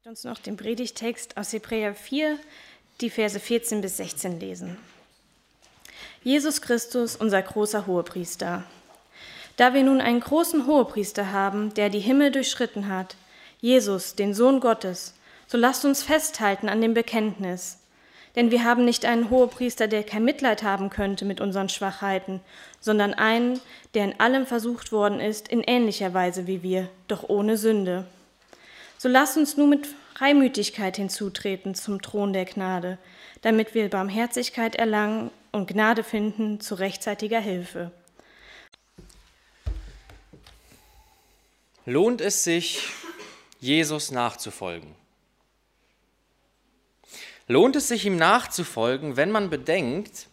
Möchte uns noch den Predigtext aus Hebräer 4, die Verse 14 bis 16 lesen. Jesus Christus, unser großer Hohepriester. Da wir nun einen großen Hohepriester haben, der die Himmel durchschritten hat, Jesus, den Sohn Gottes, so lasst uns festhalten an dem Bekenntnis. Denn wir haben nicht einen Hohepriester, der kein Mitleid haben könnte mit unseren Schwachheiten, sondern einen, der in allem versucht worden ist, in ähnlicher Weise wie wir, doch ohne Sünde. So lasst uns nun mit Freimütigkeit hinzutreten zum Thron der Gnade, damit wir Barmherzigkeit erlangen und Gnade finden zu rechtzeitiger Hilfe. Lohnt es sich, Jesus nachzufolgen? lohnt es sich ihm nachzufolgen, wenn man bedenkt,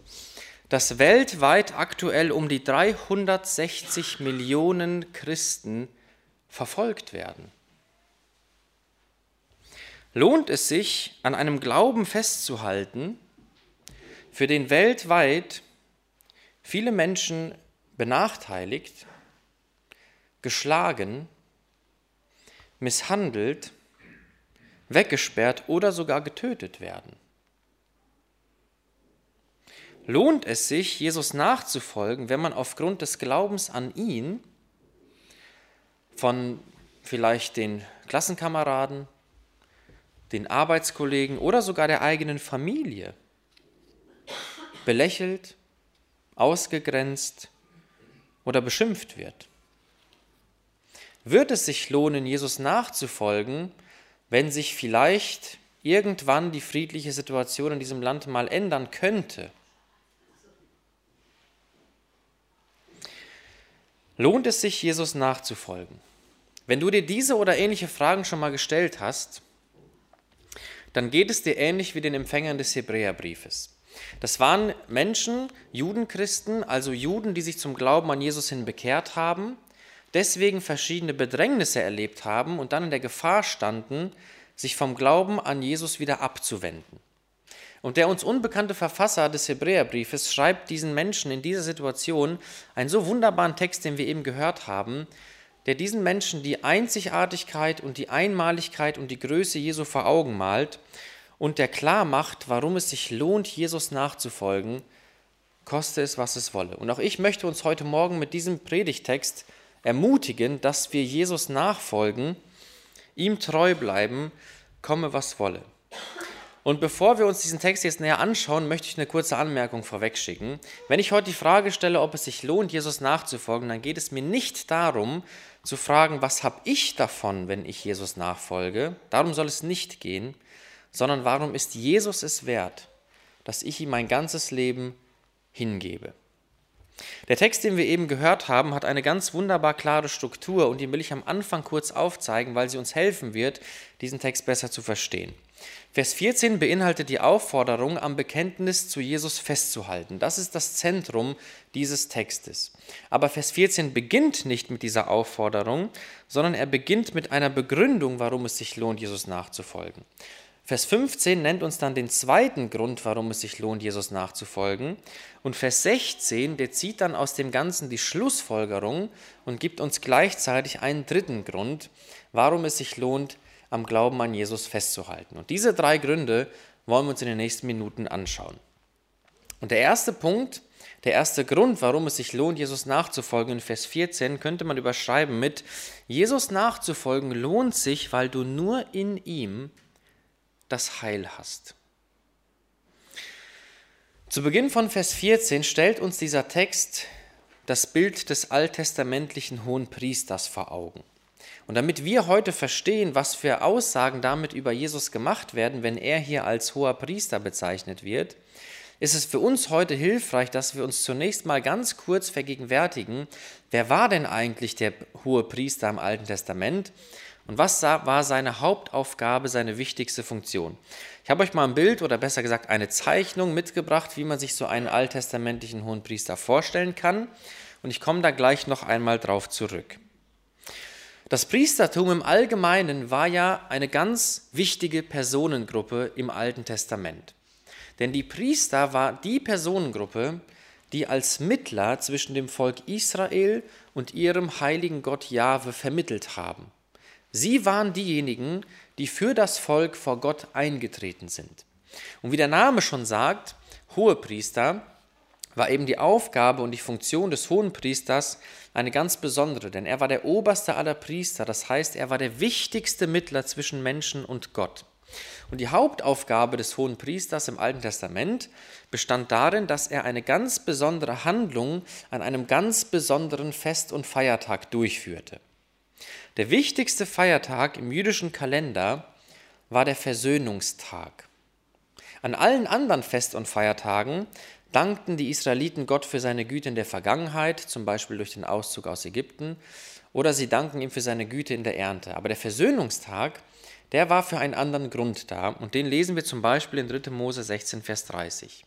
dass weltweit aktuell um die 360 Millionen Christen verfolgt werden. Lohnt es sich, an einem Glauben festzuhalten, für den weltweit viele Menschen benachteiligt, geschlagen, misshandelt, weggesperrt oder sogar getötet werden. Lohnt es sich, Jesus nachzufolgen, wenn man aufgrund des Glaubens an ihn von vielleicht den Klassenkameraden, den Arbeitskollegen oder sogar der eigenen Familie belächelt, ausgegrenzt oder beschimpft wird? Wird es sich lohnen, Jesus nachzufolgen, wenn sich vielleicht irgendwann die friedliche Situation in diesem Land mal ändern könnte, lohnt es sich, Jesus nachzufolgen? Wenn du dir diese oder ähnliche Fragen schon mal gestellt hast, dann geht es dir ähnlich wie den Empfängern des Hebräerbriefes. Das waren Menschen, Judenchristen, also Juden, die sich zum Glauben an Jesus hin bekehrt haben deswegen verschiedene Bedrängnisse erlebt haben und dann in der Gefahr standen, sich vom Glauben an Jesus wieder abzuwenden. Und der uns unbekannte Verfasser des Hebräerbriefes schreibt diesen Menschen in dieser Situation einen so wunderbaren Text, den wir eben gehört haben, der diesen Menschen die Einzigartigkeit und die Einmaligkeit und die Größe Jesu vor Augen malt und der klar macht, warum es sich lohnt, Jesus nachzufolgen, koste es, was es wolle. Und auch ich möchte uns heute Morgen mit diesem Predigtext ermutigen, dass wir Jesus nachfolgen, ihm treu bleiben, komme was wolle. Und bevor wir uns diesen Text jetzt näher anschauen, möchte ich eine kurze Anmerkung vorwegschicken. Wenn ich heute die Frage stelle, ob es sich lohnt, Jesus nachzufolgen, dann geht es mir nicht darum, zu fragen, was habe ich davon, wenn ich Jesus nachfolge. Darum soll es nicht gehen, sondern warum ist Jesus es wert, dass ich ihm mein ganzes Leben hingebe. Der Text, den wir eben gehört haben, hat eine ganz wunderbar klare Struktur und die will ich am Anfang kurz aufzeigen, weil sie uns helfen wird, diesen Text besser zu verstehen. Vers 14 beinhaltet die Aufforderung, am Bekenntnis zu Jesus festzuhalten. Das ist das Zentrum dieses Textes. Aber Vers 14 beginnt nicht mit dieser Aufforderung, sondern er beginnt mit einer Begründung, warum es sich lohnt, Jesus nachzufolgen. Vers 15 nennt uns dann den zweiten Grund, warum es sich lohnt, Jesus nachzufolgen. Und Vers 16, der zieht dann aus dem Ganzen die Schlussfolgerung und gibt uns gleichzeitig einen dritten Grund, warum es sich lohnt, am Glauben an Jesus festzuhalten. Und diese drei Gründe wollen wir uns in den nächsten Minuten anschauen. Und der erste Punkt, der erste Grund, warum es sich lohnt, Jesus nachzufolgen, in Vers 14 könnte man überschreiben mit, Jesus nachzufolgen lohnt sich, weil du nur in ihm das Heil hast. Zu Beginn von Vers 14 stellt uns dieser Text das Bild des alttestamentlichen Hohen Priesters vor Augen. Und damit wir heute verstehen, was für Aussagen damit über Jesus gemacht werden, wenn er hier als hoher Priester bezeichnet wird, ist es für uns heute hilfreich, dass wir uns zunächst mal ganz kurz vergegenwärtigen, wer war denn eigentlich der hohe Priester im Alten Testament und was war seine Hauptaufgabe, seine wichtigste Funktion? Ich habe euch mal ein Bild oder besser gesagt eine Zeichnung mitgebracht, wie man sich so einen alttestamentlichen Hohenpriester vorstellen kann. Und ich komme da gleich noch einmal drauf zurück. Das Priestertum im Allgemeinen war ja eine ganz wichtige Personengruppe im Alten Testament. Denn die Priester war die Personengruppe, die als Mittler zwischen dem Volk Israel und ihrem heiligen Gott Jahwe vermittelt haben. Sie waren diejenigen, die für das Volk vor Gott eingetreten sind. Und wie der Name schon sagt, Hohepriester, war eben die Aufgabe und die Funktion des Hohenpriesters eine ganz besondere, denn er war der oberste aller Priester, das heißt, er war der wichtigste Mittler zwischen Menschen und Gott. Und die Hauptaufgabe des Hohen Priesters im Alten Testament bestand darin, dass er eine ganz besondere Handlung an einem ganz besonderen Fest und Feiertag durchführte. Der wichtigste Feiertag im jüdischen Kalender war der Versöhnungstag. An allen anderen Fest- und Feiertagen dankten die Israeliten Gott für seine Güte in der Vergangenheit, zum Beispiel durch den Auszug aus Ägypten, oder sie danken ihm für seine Güte in der Ernte. Aber der Versöhnungstag, der war für einen anderen Grund da, und den lesen wir zum Beispiel in 3. Mose 16, Vers 30.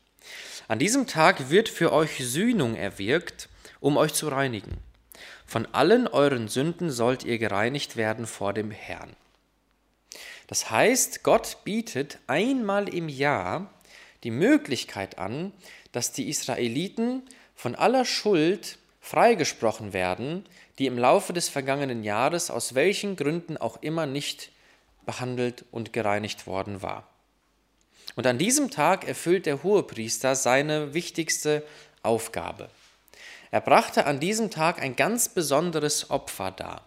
An diesem Tag wird für euch Sühnung erwirkt, um euch zu reinigen. Von allen euren Sünden sollt ihr gereinigt werden vor dem Herrn. Das heißt, Gott bietet einmal im Jahr die Möglichkeit an, dass die Israeliten von aller Schuld freigesprochen werden, die im Laufe des vergangenen Jahres aus welchen Gründen auch immer nicht behandelt und gereinigt worden war. Und an diesem Tag erfüllt der Hohepriester seine wichtigste Aufgabe. Er brachte an diesem Tag ein ganz besonderes Opfer dar.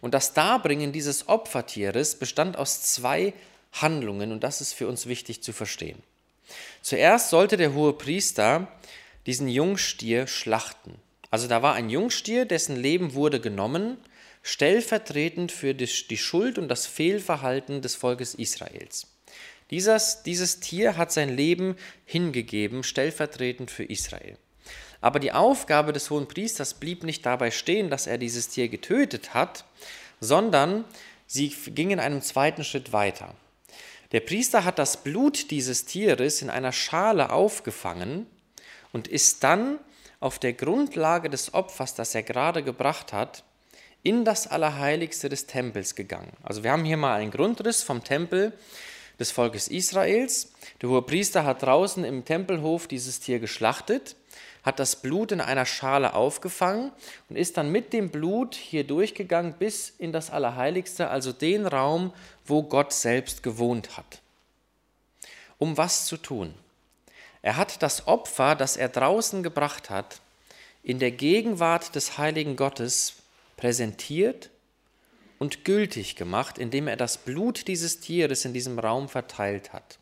Und das Darbringen dieses Opfertieres bestand aus zwei Handlungen und das ist für uns wichtig zu verstehen. Zuerst sollte der hohe Priester diesen Jungstier schlachten. Also da war ein Jungstier, dessen Leben wurde genommen, stellvertretend für die Schuld und das Fehlverhalten des Volkes Israels. Dieses, dieses Tier hat sein Leben hingegeben, stellvertretend für Israel. Aber die Aufgabe des hohen Priesters blieb nicht dabei stehen, dass er dieses Tier getötet hat, sondern sie ging in einem zweiten Schritt weiter. Der Priester hat das Blut dieses Tieres in einer Schale aufgefangen und ist dann auf der Grundlage des Opfers, das er gerade gebracht hat, in das Allerheiligste des Tempels gegangen. Also wir haben hier mal einen Grundriss vom Tempel des Volkes Israels. Der hohe Priester hat draußen im Tempelhof dieses Tier geschlachtet hat das Blut in einer Schale aufgefangen und ist dann mit dem Blut hier durchgegangen bis in das Allerheiligste, also den Raum, wo Gott selbst gewohnt hat. Um was zu tun? Er hat das Opfer, das er draußen gebracht hat, in der Gegenwart des heiligen Gottes präsentiert und gültig gemacht, indem er das Blut dieses Tieres in diesem Raum verteilt hat.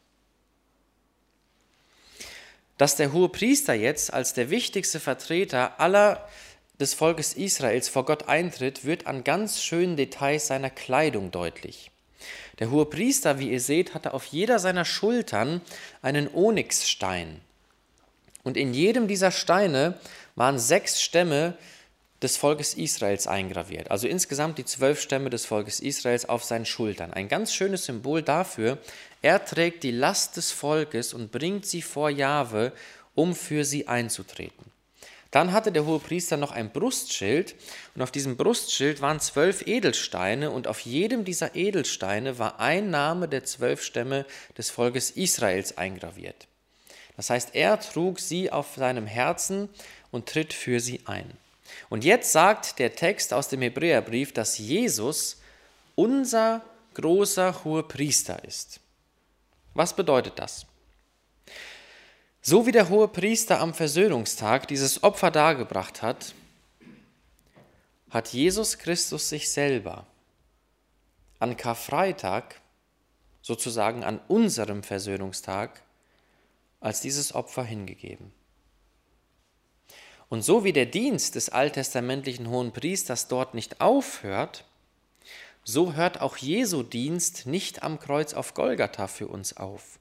Dass der hohe Priester jetzt als der wichtigste Vertreter aller des Volkes Israels vor Gott eintritt, wird an ganz schönen Details seiner Kleidung deutlich. Der hohe Priester, wie ihr seht, hatte auf jeder seiner Schultern einen Onyxstein. Und in jedem dieser Steine waren sechs Stämme des Volkes Israels eingraviert. Also insgesamt die zwölf Stämme des Volkes Israels auf seinen Schultern. Ein ganz schönes Symbol dafür, er trägt die Last des Volkes und bringt sie vor Jahwe, um für sie einzutreten. Dann hatte der hohe Priester noch ein Brustschild und auf diesem Brustschild waren zwölf Edelsteine und auf jedem dieser Edelsteine war ein Name der zwölf Stämme des Volkes Israels eingraviert. Das heißt, er trug sie auf seinem Herzen und tritt für sie ein. Und jetzt sagt der Text aus dem Hebräerbrief, dass Jesus unser großer hoher Priester ist. Was bedeutet das? So wie der hohe Priester am Versöhnungstag dieses Opfer dargebracht hat, hat Jesus Christus sich selber an Karfreitag, sozusagen an unserem Versöhnungstag, als dieses Opfer hingegeben. Und so wie der Dienst des alttestamentlichen hohen Priesters dort nicht aufhört, so hört auch Jesu Dienst nicht am Kreuz auf Golgatha für uns auf,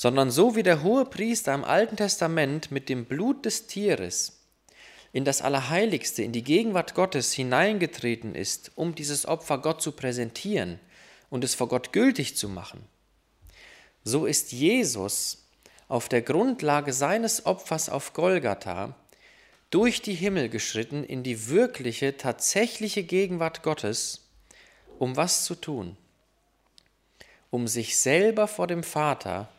sondern so wie der hohe Priester im Alten Testament mit dem Blut des Tieres in das Allerheiligste, in die Gegenwart Gottes hineingetreten ist, um dieses Opfer Gott zu präsentieren und es vor Gott gültig zu machen, so ist Jesus auf der Grundlage seines Opfers auf Golgatha durch die Himmel geschritten in die wirkliche, tatsächliche Gegenwart Gottes, um was zu tun? Um sich selber vor dem Vater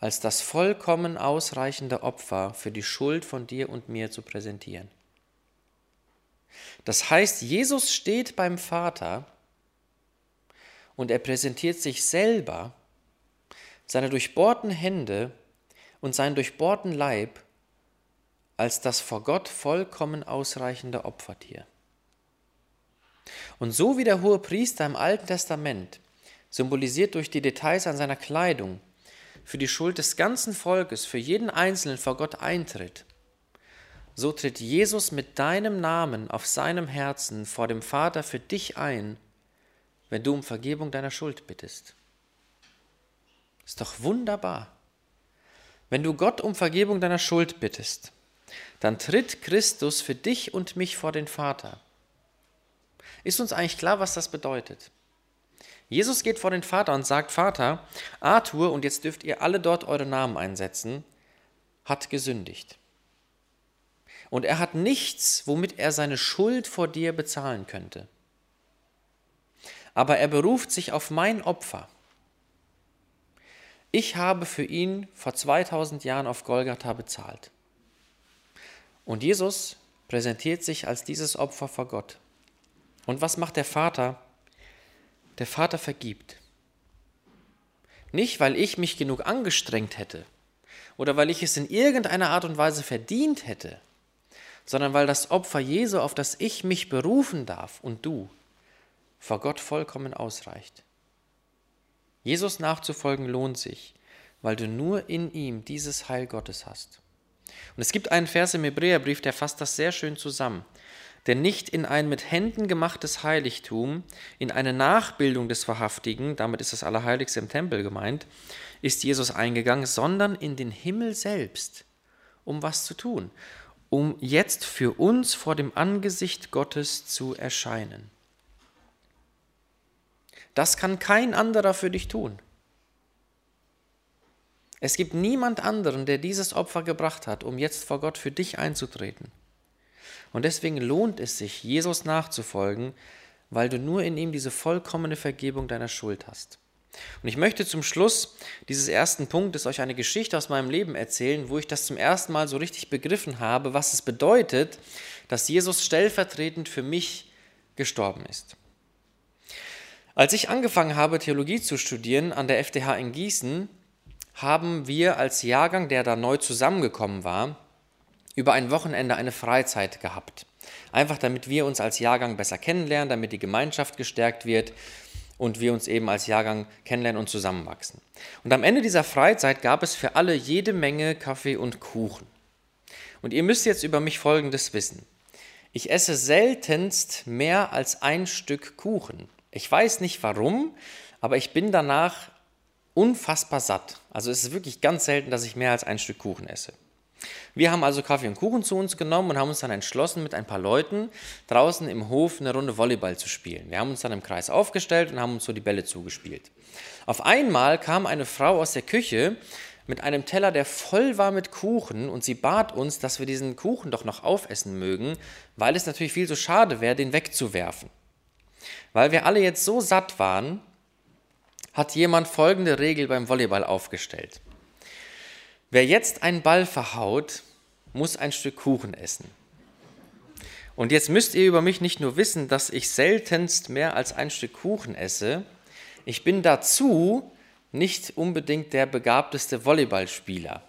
als das vollkommen ausreichende Opfer für die Schuld von dir und mir zu präsentieren. Das heißt, Jesus steht beim Vater und er präsentiert sich selber, seine durchbohrten Hände und seinen durchbohrten Leib als das vor Gott vollkommen ausreichende Opfertier. Und so wie der hohe Priester im Alten Testament, symbolisiert durch die Details an seiner Kleidung, für die Schuld des ganzen Volkes, für jeden Einzelnen vor Gott eintritt, so tritt Jesus mit deinem Namen auf seinem Herzen vor dem Vater für dich ein, wenn du um Vergebung deiner Schuld bittest. Ist doch wunderbar. Wenn du Gott um Vergebung deiner Schuld bittest, dann tritt Christus für dich und mich vor den Vater. Ist uns eigentlich klar, was das bedeutet? Jesus geht vor den Vater und sagt, Vater, Arthur, und jetzt dürft ihr alle dort eure Namen einsetzen, hat gesündigt. Und er hat nichts, womit er seine Schuld vor dir bezahlen könnte. Aber er beruft sich auf mein Opfer. Ich habe für ihn vor 2000 Jahren auf Golgatha bezahlt. Und Jesus präsentiert sich als dieses Opfer vor Gott. Und was macht der Vater? Der Vater vergibt. Nicht, weil ich mich genug angestrengt hätte oder weil ich es in irgendeiner Art und Weise verdient hätte, sondern weil das Opfer Jesu, auf das ich mich berufen darf und du, vor Gott vollkommen ausreicht. Jesus nachzufolgen lohnt sich, weil du nur in ihm dieses Heil Gottes hast. Und es gibt einen Vers im Hebräerbrief, der fasst das sehr schön zusammen. Denn nicht in ein mit Händen gemachtes Heiligtum, in eine Nachbildung des Wahrhaftigen, damit ist das Allerheiligste im Tempel gemeint, ist Jesus eingegangen, sondern in den Himmel selbst, um was zu tun, um jetzt für uns vor dem Angesicht Gottes zu erscheinen. Das kann kein anderer für dich tun. Es gibt niemand anderen, der dieses Opfer gebracht hat, um jetzt vor Gott für dich einzutreten. Und deswegen lohnt es sich, Jesus nachzufolgen, weil du nur in ihm diese vollkommene Vergebung deiner Schuld hast. Und ich möchte zum Schluss dieses ersten Punktes euch eine Geschichte aus meinem Leben erzählen, wo ich das zum ersten Mal so richtig begriffen habe, was es bedeutet, dass Jesus stellvertretend für mich gestorben ist. Als ich angefangen habe, Theologie zu studieren an der FDH in Gießen, haben wir als Jahrgang, der da neu zusammengekommen war, über ein Wochenende eine Freizeit gehabt. Einfach damit wir uns als Jahrgang besser kennenlernen, damit die Gemeinschaft gestärkt wird und wir uns eben als Jahrgang kennenlernen und zusammenwachsen. Und am Ende dieser Freizeit gab es für alle jede Menge Kaffee und Kuchen. Und ihr müsst jetzt über mich Folgendes wissen. Ich esse seltenst mehr als ein Stück Kuchen. Ich weiß nicht warum, aber ich bin danach unfassbar satt. Also es ist wirklich ganz selten, dass ich mehr als ein Stück Kuchen esse. Wir haben also Kaffee und Kuchen zu uns genommen und haben uns dann entschlossen, mit ein paar Leuten draußen im Hof eine Runde Volleyball zu spielen. Wir haben uns dann im Kreis aufgestellt und haben uns so die Bälle zugespielt. Auf einmal kam eine Frau aus der Küche mit einem Teller, der voll war mit Kuchen und sie bat uns, dass wir diesen Kuchen doch noch aufessen mögen, weil es natürlich viel zu schade wäre, den wegzuwerfen. Weil wir alle jetzt so satt waren, hat jemand folgende Regel beim Volleyball aufgestellt. Wer jetzt einen Ball verhaut, muss ein Stück Kuchen essen. Und jetzt müsst ihr über mich nicht nur wissen, dass ich seltenst mehr als ein Stück Kuchen esse, ich bin dazu nicht unbedingt der begabteste Volleyballspieler.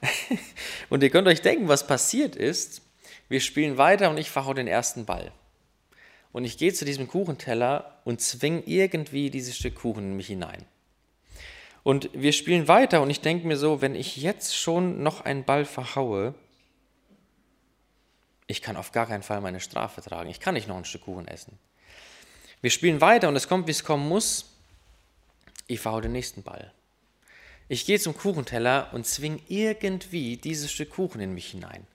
und ihr könnt euch denken, was passiert ist. Wir spielen weiter und ich verhau den ersten Ball. Und ich gehe zu diesem Kuchenteller und zwing irgendwie dieses Stück Kuchen in mich hinein. Und wir spielen weiter und ich denke mir so, wenn ich jetzt schon noch einen Ball verhaue, ich kann auf gar keinen Fall meine Strafe tragen. Ich kann nicht noch ein Stück Kuchen essen. Wir spielen weiter und es kommt, wie es kommen muss. Ich verhaue den nächsten Ball. Ich gehe zum Kuchenteller und zwing irgendwie dieses Stück Kuchen in mich hinein.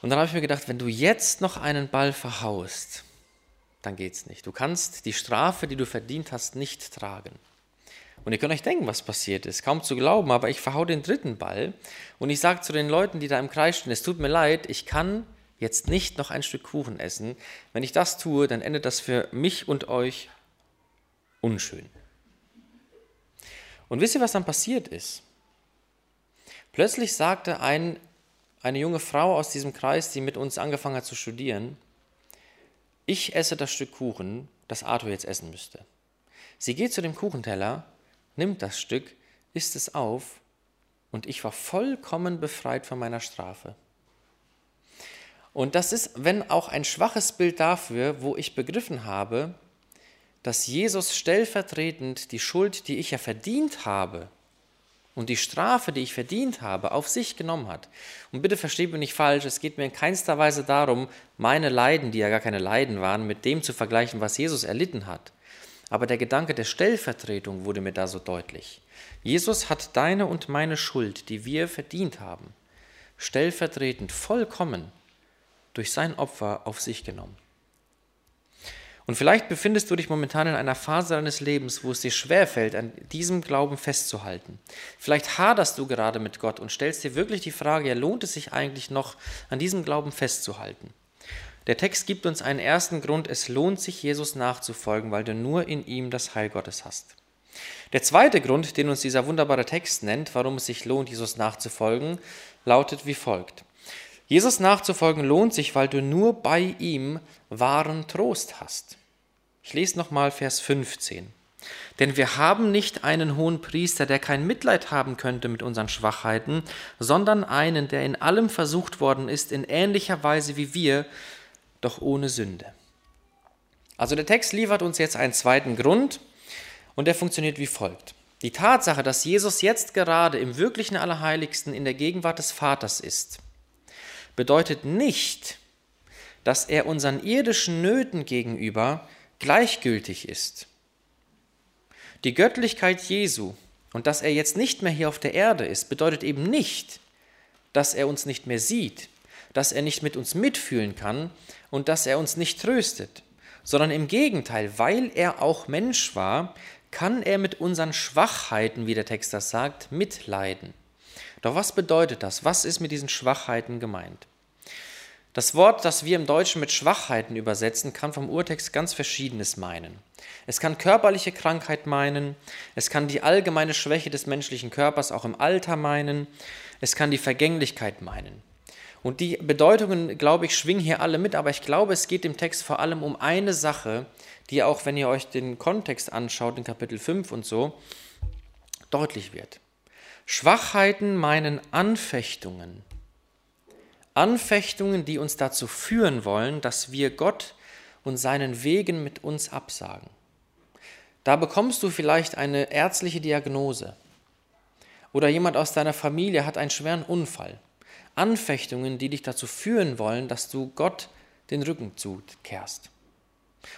Und dann habe ich mir gedacht, wenn du jetzt noch einen Ball verhaust, dann geht's nicht. Du kannst die Strafe, die du verdient hast, nicht tragen. Und ihr könnt euch denken, was passiert ist. Kaum zu glauben, aber ich verhau den dritten Ball und ich sage zu den Leuten, die da im Kreis stehen, es tut mir leid, ich kann jetzt nicht noch ein Stück Kuchen essen. Wenn ich das tue, dann endet das für mich und euch unschön. Und wisst ihr, was dann passiert ist? Plötzlich sagte ein, eine junge Frau aus diesem Kreis, die mit uns angefangen hat zu studieren, ich esse das Stück Kuchen, das Arthur jetzt essen müsste. Sie geht zu dem Kuchenteller, nimmt das Stück, isst es auf und ich war vollkommen befreit von meiner Strafe. Und das ist, wenn auch ein schwaches Bild dafür, wo ich begriffen habe, dass Jesus stellvertretend die Schuld, die ich ja verdient habe, und die Strafe, die ich verdient habe, auf sich genommen hat. Und bitte versteht mich nicht falsch, es geht mir in keinster Weise darum, meine Leiden, die ja gar keine Leiden waren, mit dem zu vergleichen, was Jesus erlitten hat. Aber der Gedanke der Stellvertretung wurde mir da so deutlich. Jesus hat deine und meine Schuld, die wir verdient haben, stellvertretend vollkommen durch sein Opfer auf sich genommen. Und vielleicht befindest du dich momentan in einer Phase deines Lebens, wo es dir schwerfällt, an diesem Glauben festzuhalten. Vielleicht haderst du gerade mit Gott und stellst dir wirklich die Frage, ja, lohnt es sich eigentlich noch, an diesem Glauben festzuhalten? Der Text gibt uns einen ersten Grund, es lohnt sich, Jesus nachzufolgen, weil du nur in ihm das Heil Gottes hast. Der zweite Grund, den uns dieser wunderbare Text nennt, warum es sich lohnt, Jesus nachzufolgen, lautet wie folgt. Jesus nachzufolgen lohnt sich, weil du nur bei ihm wahren Trost hast. Ich lese nochmal Vers 15. Denn wir haben nicht einen hohen Priester, der kein Mitleid haben könnte mit unseren Schwachheiten, sondern einen, der in allem versucht worden ist, in ähnlicher Weise wie wir, doch ohne Sünde. Also der Text liefert uns jetzt einen zweiten Grund und der funktioniert wie folgt. Die Tatsache, dass Jesus jetzt gerade im wirklichen Allerheiligsten in der Gegenwart des Vaters ist, bedeutet nicht, dass er unseren irdischen Nöten gegenüber gleichgültig ist. Die Göttlichkeit Jesu und dass er jetzt nicht mehr hier auf der Erde ist, bedeutet eben nicht, dass er uns nicht mehr sieht, dass er nicht mit uns mitfühlen kann und dass er uns nicht tröstet, sondern im Gegenteil, weil er auch Mensch war, kann er mit unseren Schwachheiten, wie der Text das sagt, mitleiden. Doch was bedeutet das? Was ist mit diesen Schwachheiten gemeint? Das Wort, das wir im Deutschen mit Schwachheiten übersetzen, kann vom Urtext ganz Verschiedenes meinen. Es kann körperliche Krankheit meinen, es kann die allgemeine Schwäche des menschlichen Körpers auch im Alter meinen, es kann die Vergänglichkeit meinen. Und die Bedeutungen, glaube ich, schwingen hier alle mit, aber ich glaube, es geht im Text vor allem um eine Sache, die auch, wenn ihr euch den Kontext anschaut, in Kapitel 5 und so, deutlich wird. Schwachheiten meinen Anfechtungen. Anfechtungen, die uns dazu führen wollen, dass wir Gott und seinen Wegen mit uns absagen. Da bekommst du vielleicht eine ärztliche Diagnose oder jemand aus deiner Familie hat einen schweren Unfall. Anfechtungen, die dich dazu führen wollen, dass du Gott den Rücken zukehrst.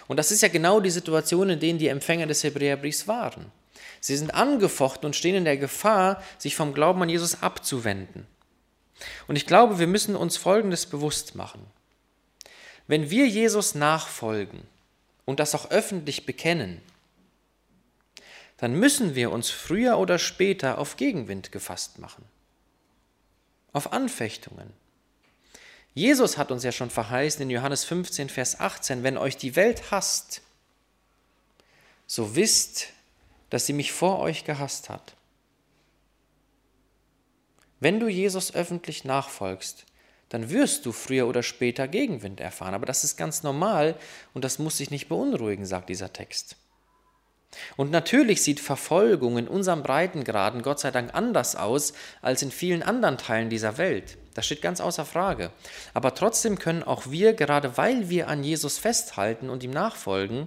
Und das ist ja genau die Situation, in denen die Empfänger des Hebräerbriefs waren. Sie sind angefochten und stehen in der Gefahr, sich vom Glauben an Jesus abzuwenden. Und ich glaube, wir müssen uns Folgendes bewusst machen. Wenn wir Jesus nachfolgen und das auch öffentlich bekennen, dann müssen wir uns früher oder später auf Gegenwind gefasst machen, auf Anfechtungen. Jesus hat uns ja schon verheißen in Johannes 15, Vers 18, wenn euch die Welt hasst, so wisst, dass sie mich vor euch gehasst hat. Wenn du Jesus öffentlich nachfolgst, dann wirst du früher oder später Gegenwind erfahren. Aber das ist ganz normal und das muss dich nicht beunruhigen, sagt dieser Text. Und natürlich sieht Verfolgung in unserem Breitengraden Gott sei Dank anders aus als in vielen anderen Teilen dieser Welt. Das steht ganz außer Frage. Aber trotzdem können auch wir, gerade weil wir an Jesus festhalten und ihm nachfolgen,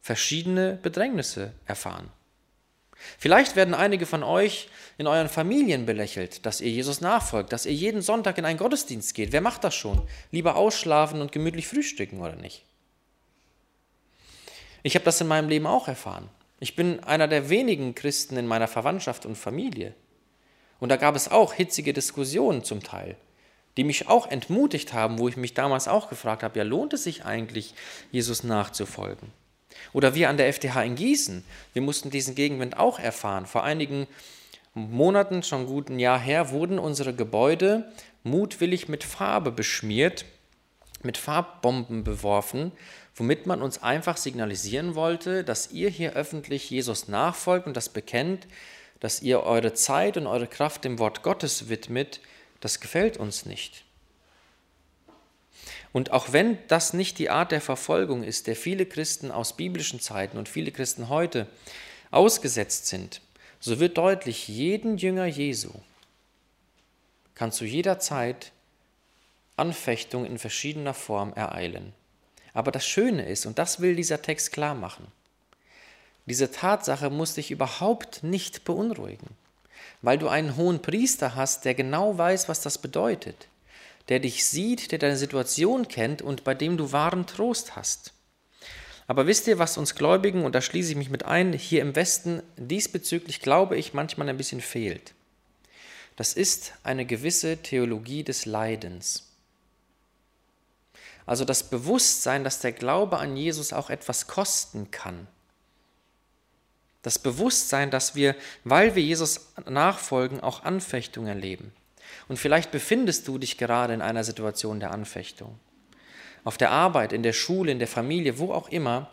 verschiedene Bedrängnisse erfahren. Vielleicht werden einige von euch in euren Familien belächelt, dass ihr Jesus nachfolgt, dass ihr jeden Sonntag in einen Gottesdienst geht. Wer macht das schon? Lieber ausschlafen und gemütlich frühstücken oder nicht? Ich habe das in meinem Leben auch erfahren. Ich bin einer der wenigen Christen in meiner Verwandtschaft und Familie. Und da gab es auch hitzige Diskussionen zum Teil, die mich auch entmutigt haben, wo ich mich damals auch gefragt habe, ja lohnt es sich eigentlich, Jesus nachzufolgen? Oder wir an der FTH in Gießen, wir mussten diesen Gegenwind auch erfahren. Vor einigen Monaten, schon gut ein Jahr her, wurden unsere Gebäude mutwillig mit Farbe beschmiert, mit Farbbomben beworfen, womit man uns einfach signalisieren wollte, dass ihr hier öffentlich Jesus nachfolgt und das bekennt, dass ihr eure Zeit und eure Kraft dem Wort Gottes widmet, das gefällt uns nicht. Und auch wenn das nicht die Art der Verfolgung ist, der viele Christen aus biblischen Zeiten und viele Christen heute ausgesetzt sind, so wird deutlich, jeden Jünger Jesu kann zu jeder Zeit Anfechtung in verschiedener Form ereilen. Aber das Schöne ist, und das will dieser Text klar machen, diese Tatsache muss dich überhaupt nicht beunruhigen, weil du einen hohen Priester hast, der genau weiß, was das bedeutet, der dich sieht, der deine Situation kennt und bei dem du wahren Trost hast. Aber wisst ihr, was uns Gläubigen, und da schließe ich mich mit ein, hier im Westen diesbezüglich, glaube ich, manchmal ein bisschen fehlt? Das ist eine gewisse Theologie des Leidens. Also das Bewusstsein, dass der Glaube an Jesus auch etwas kosten kann. Das Bewusstsein, dass wir, weil wir Jesus nachfolgen, auch Anfechtung erleben. Und vielleicht befindest du dich gerade in einer Situation der Anfechtung. Auf der Arbeit, in der Schule, in der Familie, wo auch immer,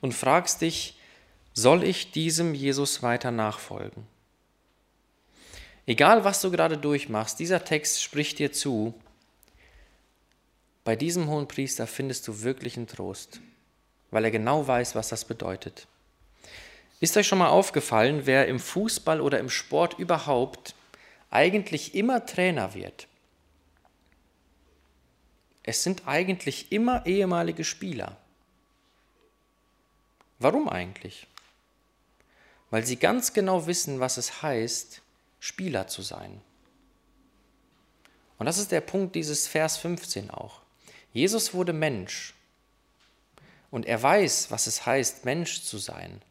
und fragst dich, soll ich diesem Jesus weiter nachfolgen? Egal, was du gerade durchmachst, dieser Text spricht dir zu, bei diesem hohen Priester findest du wirklichen Trost, weil er genau weiß, was das bedeutet. Ist euch schon mal aufgefallen, wer im Fußball oder im Sport überhaupt eigentlich immer Trainer wird? Es sind eigentlich immer ehemalige Spieler. Warum eigentlich? Weil sie ganz genau wissen, was es heißt, Spieler zu sein. Und das ist der Punkt dieses Vers 15 auch. Jesus wurde Mensch und er weiß, was es heißt, Mensch zu sein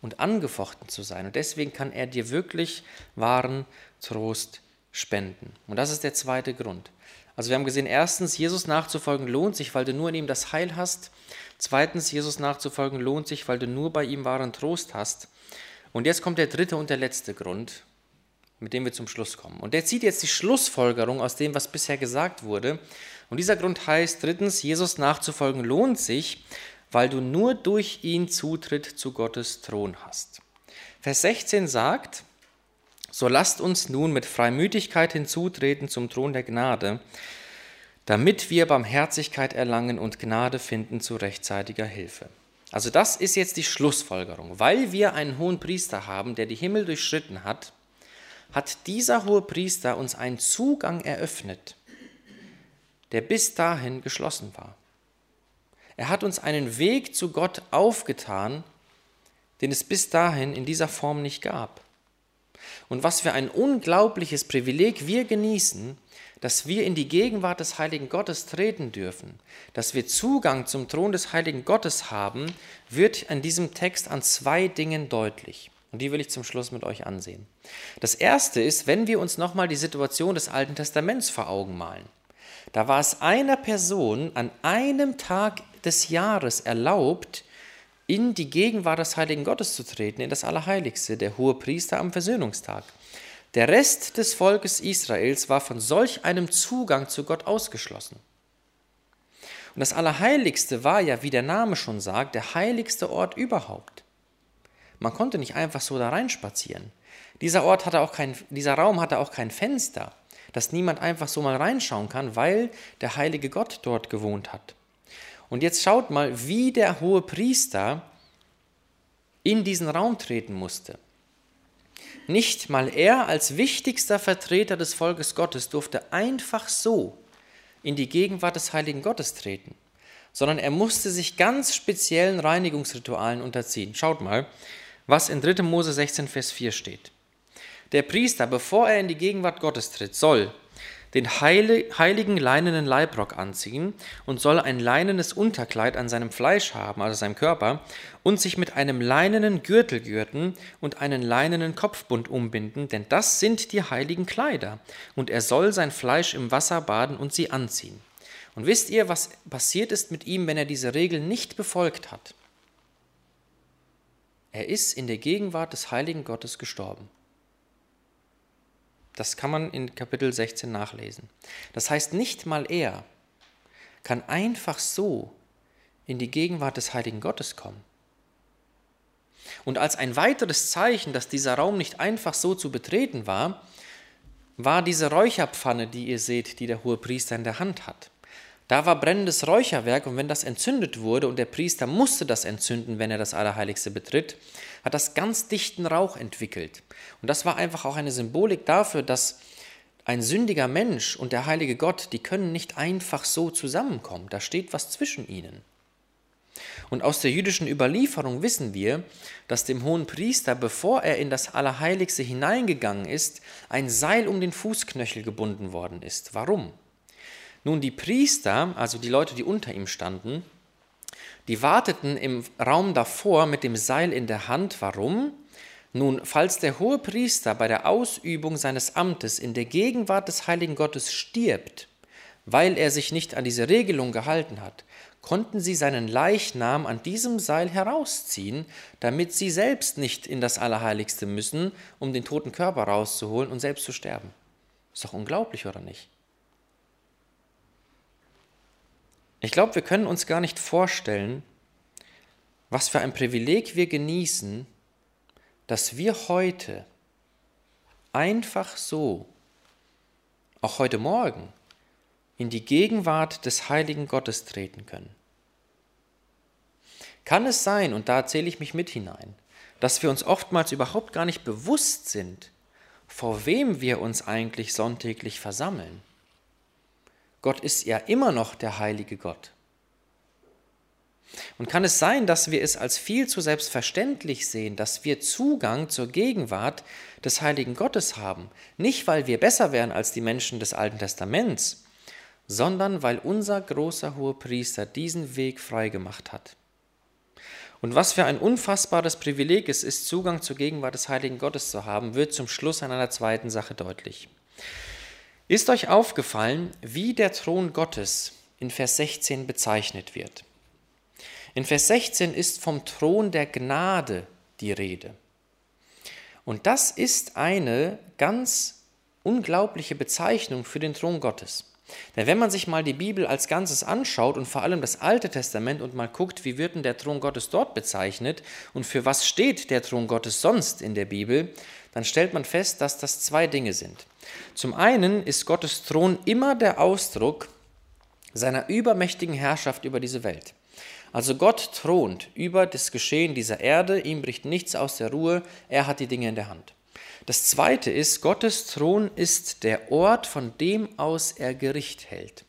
und angefochten zu sein. Und deswegen kann er dir wirklich wahren Trost spenden. Und das ist der zweite Grund. Also wir haben gesehen, erstens, Jesus nachzufolgen lohnt sich, weil du nur in ihm das Heil hast. Zweitens, Jesus nachzufolgen lohnt sich, weil du nur bei ihm wahren Trost hast. Und jetzt kommt der dritte und der letzte Grund, mit dem wir zum Schluss kommen. Und der zieht jetzt die Schlussfolgerung aus dem, was bisher gesagt wurde. Und dieser Grund heißt, drittens, Jesus nachzufolgen lohnt sich, weil du nur durch ihn Zutritt zu Gottes Thron hast. Vers 16 sagt, so lasst uns nun mit Freimütigkeit hinzutreten zum Thron der Gnade, damit wir Barmherzigkeit erlangen und Gnade finden zu rechtzeitiger Hilfe. Also das ist jetzt die Schlussfolgerung. Weil wir einen hohen Priester haben, der die Himmel durchschritten hat, hat dieser hohe Priester uns einen Zugang eröffnet, der bis dahin geschlossen war. Er hat uns einen Weg zu Gott aufgetan, den es bis dahin in dieser Form nicht gab. Und was für ein unglaubliches Privileg wir genießen, dass wir in die Gegenwart des heiligen Gottes treten dürfen, dass wir Zugang zum Thron des heiligen Gottes haben, wird an diesem Text an zwei Dingen deutlich. Und die will ich zum Schluss mit euch ansehen. Das erste ist, wenn wir uns nochmal die Situation des Alten Testaments vor Augen malen. Da war es einer Person an einem Tag des Jahres erlaubt, in die Gegenwart des heiligen Gottes zu treten, in das Allerheiligste, der hohe Priester am Versöhnungstag. Der Rest des Volkes Israels war von solch einem Zugang zu Gott ausgeschlossen. Und das Allerheiligste war ja, wie der Name schon sagt, der heiligste Ort überhaupt. Man konnte nicht einfach so da reinspazieren. Dieser Ort hatte auch kein, dieser Raum hatte auch kein Fenster, dass niemand einfach so mal reinschauen kann, weil der heilige Gott dort gewohnt hat. Und jetzt schaut mal, wie der hohe Priester in diesen Raum treten musste. Nicht mal er als wichtigster Vertreter des Volkes Gottes durfte einfach so in die Gegenwart des heiligen Gottes treten, sondern er musste sich ganz speziellen Reinigungsritualen unterziehen. Schaut mal, was in 3. Mose 16, Vers 4 steht. Der Priester, bevor er in die Gegenwart Gottes tritt, soll den heiligen leinenen Leibrock anziehen und soll ein leinenes Unterkleid an seinem Fleisch haben, also seinem Körper, und sich mit einem leinenen Gürtel gürten und einen leinenen Kopfbund umbinden, denn das sind die heiligen Kleider. Und er soll sein Fleisch im Wasser baden und sie anziehen. Und wisst ihr, was passiert ist mit ihm, wenn er diese Regel nicht befolgt hat? Er ist in der Gegenwart des heiligen Gottes gestorben. Das kann man in Kapitel 16 nachlesen. Das heißt, nicht mal er kann einfach so in die Gegenwart des heiligen Gottes kommen. Und als ein weiteres Zeichen, dass dieser Raum nicht einfach so zu betreten war, war diese Räucherpfanne, die ihr seht, die der hohe Priester in der Hand hat. Da war brennendes Räucherwerk und wenn das entzündet wurde und der Priester musste das entzünden, wenn er das Allerheiligste betritt, hat das ganz dichten Rauch entwickelt. Und das war einfach auch eine Symbolik dafür, dass ein sündiger Mensch und der heilige Gott, die können nicht einfach so zusammenkommen. Da steht was zwischen ihnen. Und aus der jüdischen Überlieferung wissen wir, dass dem hohen Priester, bevor er in das Allerheiligste hineingegangen ist, ein Seil um den Fußknöchel gebunden worden ist. Warum? Nun, die Priester, also die Leute, die unter ihm standen, die warteten im Raum davor mit dem Seil in der Hand. Warum? Nun, falls der hohe Priester bei der Ausübung seines Amtes in der Gegenwart des heiligen Gottes stirbt, weil er sich nicht an diese Regelung gehalten hat, konnten sie seinen Leichnam an diesem Seil herausziehen, damit sie selbst nicht in das Allerheiligste müssen, um den toten Körper rauszuholen und selbst zu sterben. Ist doch unglaublich, oder nicht? Ich glaube, wir können uns gar nicht vorstellen, was für ein Privileg wir genießen, dass wir heute einfach so, auch heute Morgen, in die Gegenwart des heiligen Gottes treten können. Kann es sein, und da zähle ich mich mit hinein, dass wir uns oftmals überhaupt gar nicht bewusst sind, vor wem wir uns eigentlich sonntäglich versammeln? Gott ist ja immer noch der heilige Gott. Und kann es sein, dass wir es als viel zu selbstverständlich sehen, dass wir Zugang zur Gegenwart des heiligen Gottes haben, nicht weil wir besser wären als die Menschen des Alten Testaments, sondern weil unser großer Hohepriester diesen Weg freigemacht hat. Und was für ein unfassbares Privileg es ist, Zugang zur Gegenwart des heiligen Gottes zu haben, wird zum Schluss an einer zweiten Sache deutlich. Ist euch aufgefallen, wie der Thron Gottes in Vers 16 bezeichnet wird? In Vers 16 ist vom Thron der Gnade die Rede. Und das ist eine ganz unglaubliche Bezeichnung für den Thron Gottes. Denn wenn man sich mal die Bibel als Ganzes anschaut und vor allem das Alte Testament und mal guckt, wie wird denn der Thron Gottes dort bezeichnet und für was steht der Thron Gottes sonst in der Bibel, dann stellt man fest, dass das zwei Dinge sind. Zum einen ist Gottes Thron immer der Ausdruck seiner übermächtigen Herrschaft über diese Welt. Also Gott thront über das Geschehen dieser Erde, ihm bricht nichts aus der Ruhe, er hat die Dinge in der Hand. Das zweite ist, Gottes Thron ist der Ort, von dem aus er Gericht hält.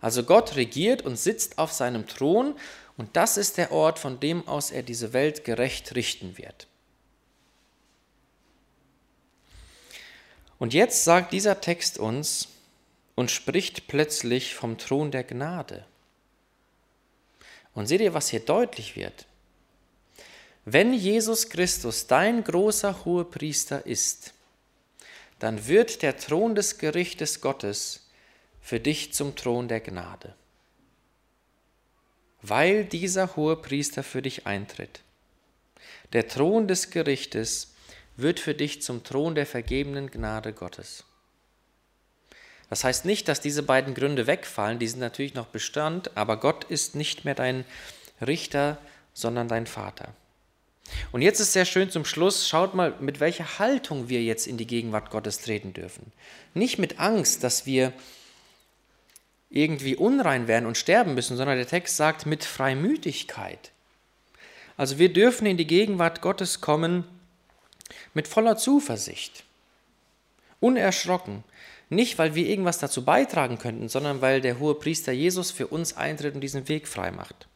Also Gott regiert und sitzt auf seinem Thron und das ist der Ort, von dem aus er diese Welt gerecht richten wird. Und jetzt sagt dieser Text uns und spricht plötzlich vom Thron der Gnade. Und seht ihr, was hier deutlich wird? Wenn Jesus Christus dein großer Hohepriester ist, dann wird der Thron des Gerichtes Gottes für dich zum Thron der Gnade, weil dieser Hohepriester für dich eintritt. Der Thron des Gerichtes wird für dich zum Thron der vergebenen Gnade Gottes. Das heißt nicht, dass diese beiden Gründe wegfallen, die sind natürlich noch Bestand, aber Gott ist nicht mehr dein Richter, sondern dein Vater. Und jetzt ist sehr schön zum Schluss, schaut mal, mit welcher Haltung wir jetzt in die Gegenwart Gottes treten dürfen. Nicht mit Angst, dass wir irgendwie unrein werden und sterben müssen, sondern der Text sagt mit Freimütigkeit. Also wir dürfen in die Gegenwart Gottes kommen mit voller Zuversicht, unerschrocken, nicht weil wir irgendwas dazu beitragen könnten, sondern weil der hohe Priester Jesus für uns eintritt und diesen Weg frei macht.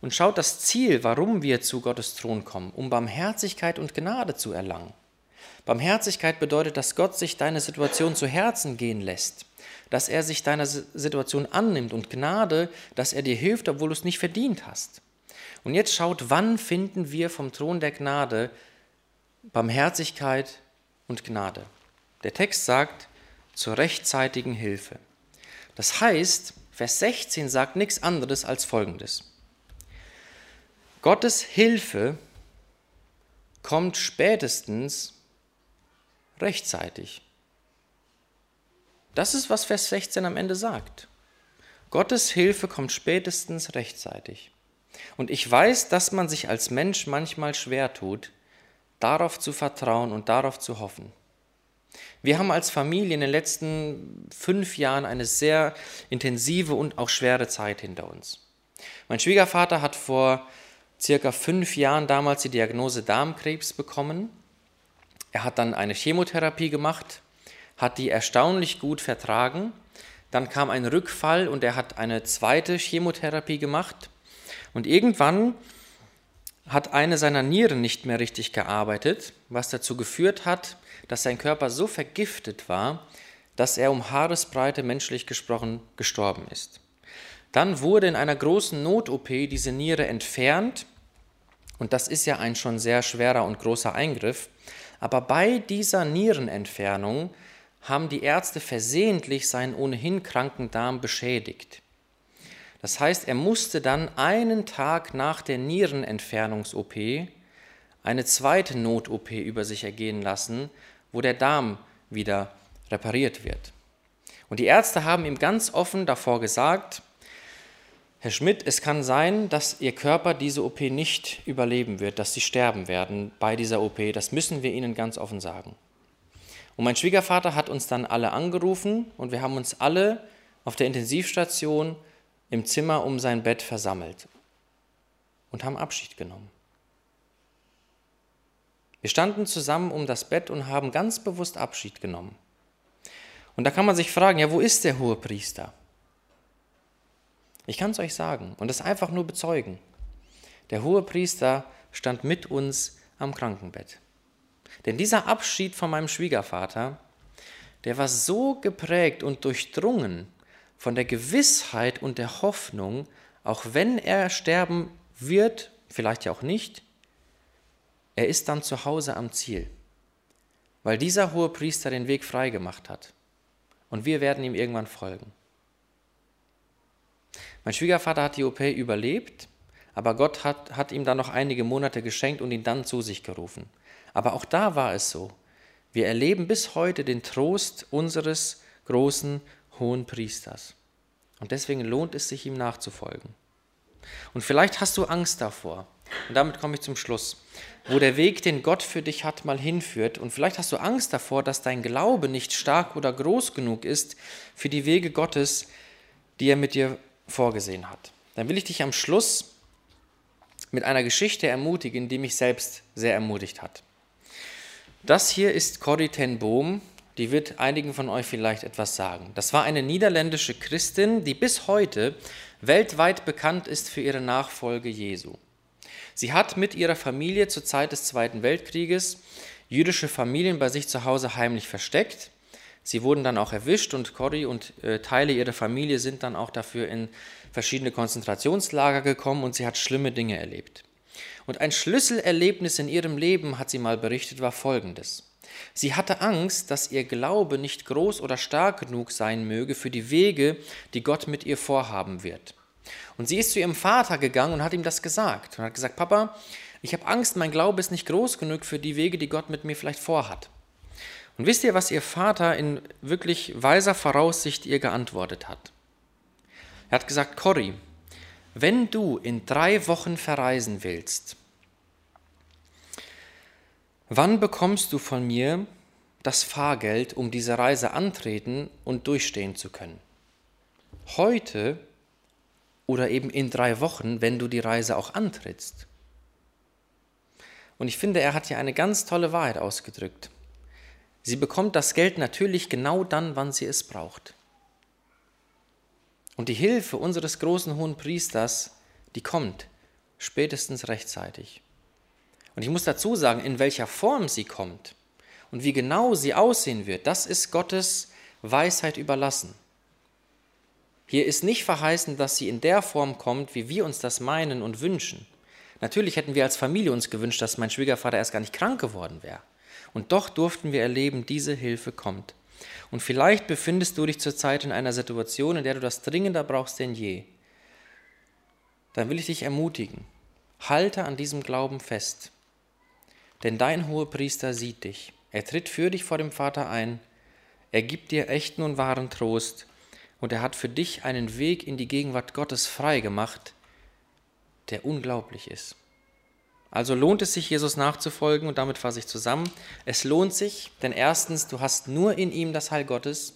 Und schaut das Ziel, warum wir zu Gottes Thron kommen, um Barmherzigkeit und Gnade zu erlangen. Barmherzigkeit bedeutet, dass Gott sich deine Situation zu Herzen gehen lässt, dass er sich deiner Situation annimmt und Gnade, dass er dir hilft, obwohl du es nicht verdient hast. Und jetzt schaut, wann finden wir vom Thron der Gnade Barmherzigkeit und Gnade. Der Text sagt, zur rechtzeitigen Hilfe. Das heißt, Vers 16 sagt nichts anderes als Folgendes. Gottes Hilfe kommt spätestens rechtzeitig. Das ist, was Vers 16 am Ende sagt. Gottes Hilfe kommt spätestens rechtzeitig. Und ich weiß, dass man sich als Mensch manchmal schwer tut, darauf zu vertrauen und darauf zu hoffen. Wir haben als Familie in den letzten fünf Jahren eine sehr intensive und auch schwere Zeit hinter uns. Mein Schwiegervater hat vor circa fünf Jahren damals die Diagnose Darmkrebs bekommen. Er hat dann eine Chemotherapie gemacht, hat die erstaunlich gut vertragen. Dann kam ein Rückfall und er hat eine zweite Chemotherapie gemacht. Und irgendwann hat eine seiner Nieren nicht mehr richtig gearbeitet, was dazu geführt hat, dass sein Körper so vergiftet war, dass er um Haaresbreite menschlich gesprochen gestorben ist. Dann wurde in einer großen Not-OP diese Niere entfernt und das ist ja ein schon sehr schwerer und großer Eingriff. Aber bei dieser Nierenentfernung haben die Ärzte versehentlich seinen ohnehin kranken Darm beschädigt. Das heißt, er musste dann einen Tag nach der Nierenentfernungs-OP eine zweite Not-OP über sich ergehen lassen, wo der Darm wieder repariert wird. Und die Ärzte haben ihm ganz offen davor gesagt, Herr Schmidt, es kann sein, dass Ihr Körper diese OP nicht überleben wird, dass Sie sterben werden bei dieser OP. Das müssen wir Ihnen ganz offen sagen. Und mein Schwiegervater hat uns dann alle angerufen und wir haben uns alle auf der Intensivstation im Zimmer um sein Bett versammelt und haben Abschied genommen. Wir standen zusammen um das Bett und haben ganz bewusst Abschied genommen. Und da kann man sich fragen, ja, wo ist der hohe Priester? Ich kann es euch sagen und das einfach nur bezeugen. Der hohe Priester stand mit uns am Krankenbett. Denn dieser Abschied von meinem Schwiegervater, der war so geprägt und durchdrungen von der Gewissheit und der Hoffnung, auch wenn er sterben wird, vielleicht ja auch nicht, er ist dann zu Hause am Ziel, weil dieser hohe Priester den Weg frei gemacht hat. Und wir werden ihm irgendwann folgen. Mein Schwiegervater hat die OP überlebt, aber Gott hat, hat ihm dann noch einige Monate geschenkt und ihn dann zu sich gerufen. Aber auch da war es so. Wir erleben bis heute den Trost unseres großen hohen Priesters. Und deswegen lohnt es sich, ihm nachzufolgen. Und vielleicht hast du Angst davor. Und damit komme ich zum Schluss. Wo der Weg, den Gott für dich hat, mal hinführt. Und vielleicht hast du Angst davor, dass dein Glaube nicht stark oder groß genug ist für die Wege Gottes, die er mit dir vorgesehen hat. Dann will ich dich am Schluss mit einer Geschichte ermutigen, die mich selbst sehr ermutigt hat. Das hier ist Corrie ten Boom, die wird einigen von euch vielleicht etwas sagen. Das war eine niederländische Christin, die bis heute weltweit bekannt ist für ihre Nachfolge Jesu. Sie hat mit ihrer Familie zur Zeit des Zweiten Weltkrieges jüdische Familien bei sich zu Hause heimlich versteckt. Sie wurden dann auch erwischt und Corrie und äh, Teile ihrer Familie sind dann auch dafür in verschiedene Konzentrationslager gekommen und sie hat schlimme Dinge erlebt. Und ein Schlüsselerlebnis in ihrem Leben, hat sie mal berichtet, war folgendes. Sie hatte Angst, dass ihr Glaube nicht groß oder stark genug sein möge für die Wege, die Gott mit ihr vorhaben wird. Und sie ist zu ihrem Vater gegangen und hat ihm das gesagt und hat gesagt, Papa, ich habe Angst, mein Glaube ist nicht groß genug für die Wege, die Gott mit mir vielleicht vorhat. Und wisst ihr, was ihr Vater in wirklich weiser Voraussicht ihr geantwortet hat? Er hat gesagt, Corrie, wenn du in drei Wochen verreisen willst, wann bekommst du von mir das Fahrgeld, um diese Reise antreten und durchstehen zu können? Heute oder eben in drei Wochen, wenn du die Reise auch antrittst? Und ich finde, er hat hier eine ganz tolle Wahrheit ausgedrückt. Sie bekommt das Geld natürlich genau dann, wann sie es braucht. Und die Hilfe unseres großen hohen Priesters, die kommt spätestens rechtzeitig. Und ich muss dazu sagen, in welcher Form sie kommt und wie genau sie aussehen wird, das ist Gottes Weisheit überlassen. Hier ist nicht verheißen, dass sie in der Form kommt, wie wir uns das meinen und wünschen. Natürlich hätten wir als Familie uns gewünscht, dass mein Schwiegervater erst gar nicht krank geworden wäre. Und doch durften wir erleben, diese Hilfe kommt. Und vielleicht befindest du dich zurzeit in einer Situation, in der du das dringender brauchst denn je. Dann will ich dich ermutigen, halte an diesem Glauben fest. Denn dein hoher Priester sieht dich. Er tritt für dich vor dem Vater ein. Er gibt dir echten und wahren Trost. Und er hat für dich einen Weg in die Gegenwart Gottes frei gemacht, der unglaublich ist. Also lohnt es sich, Jesus nachzufolgen und damit fasse ich zusammen. Es lohnt sich, denn erstens, du hast nur in ihm das Heil Gottes.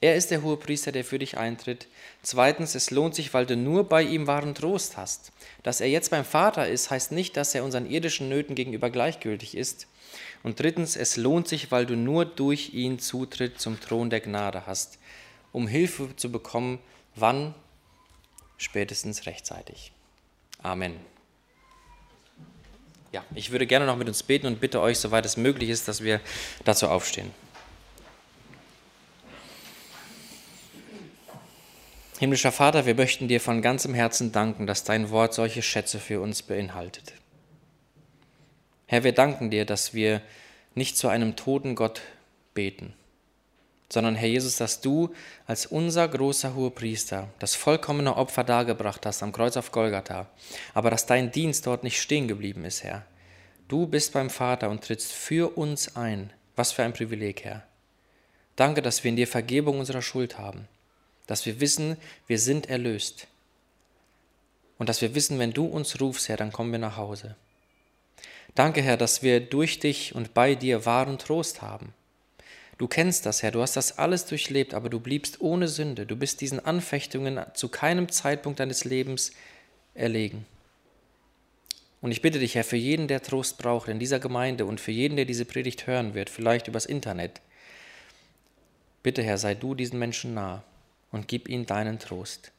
Er ist der hohe Priester, der für dich eintritt. Zweitens, es lohnt sich, weil du nur bei ihm wahren Trost hast. Dass er jetzt beim Vater ist, heißt nicht, dass er unseren irdischen Nöten gegenüber gleichgültig ist. Und drittens, es lohnt sich, weil du nur durch ihn Zutritt zum Thron der Gnade hast, um Hilfe zu bekommen, wann? Spätestens rechtzeitig. Amen. Ja, ich würde gerne noch mit uns beten und bitte euch, soweit es möglich ist, dass wir dazu aufstehen. Himmlischer Vater, wir möchten dir von ganzem Herzen danken, dass dein Wort solche Schätze für uns beinhaltet. Herr, wir danken dir, dass wir nicht zu einem toten Gott beten, sondern Herr Jesus, dass du als unser großer Hohepriester das vollkommene Opfer dargebracht hast am Kreuz auf Golgatha, aber dass dein Dienst dort nicht stehen geblieben ist, Herr. Du bist beim Vater und trittst für uns ein. Was für ein Privileg, Herr. Danke, dass wir in dir Vergebung unserer Schuld haben dass wir wissen, wir sind erlöst. Und dass wir wissen, wenn du uns rufst, Herr, dann kommen wir nach Hause. Danke, Herr, dass wir durch dich und bei dir wahren Trost haben. Du kennst das, Herr, du hast das alles durchlebt, aber du bliebst ohne Sünde. Du bist diesen Anfechtungen zu keinem Zeitpunkt deines Lebens erlegen. Und ich bitte dich, Herr, für jeden, der Trost braucht in dieser Gemeinde und für jeden, der diese Predigt hören wird, vielleicht übers Internet, bitte, Herr, sei du diesen Menschen nah und gib ihnen deinen Trost.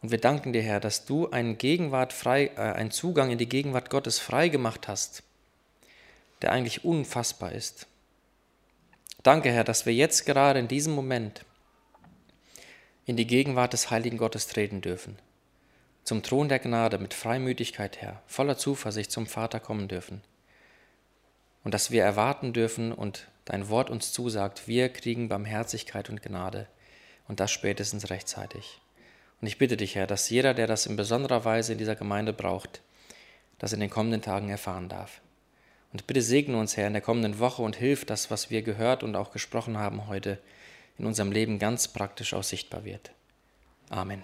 Und wir danken dir, Herr, dass du einen, Gegenwart frei, äh, einen Zugang in die Gegenwart Gottes frei gemacht hast, der eigentlich unfassbar ist. Danke, Herr, dass wir jetzt gerade in diesem Moment in die Gegenwart des heiligen Gottes treten dürfen, zum Thron der Gnade mit Freimütigkeit, Herr, voller Zuversicht zum Vater kommen dürfen. Und dass wir erwarten dürfen und dein Wort uns zusagt, wir kriegen Barmherzigkeit und Gnade und das spätestens rechtzeitig. Und ich bitte dich, Herr, dass jeder, der das in besonderer Weise in dieser Gemeinde braucht, das in den kommenden Tagen erfahren darf. Und bitte segne uns, Herr, in der kommenden Woche und hilf, dass, was wir gehört und auch gesprochen haben heute, in unserem Leben ganz praktisch auch sichtbar wird. Amen.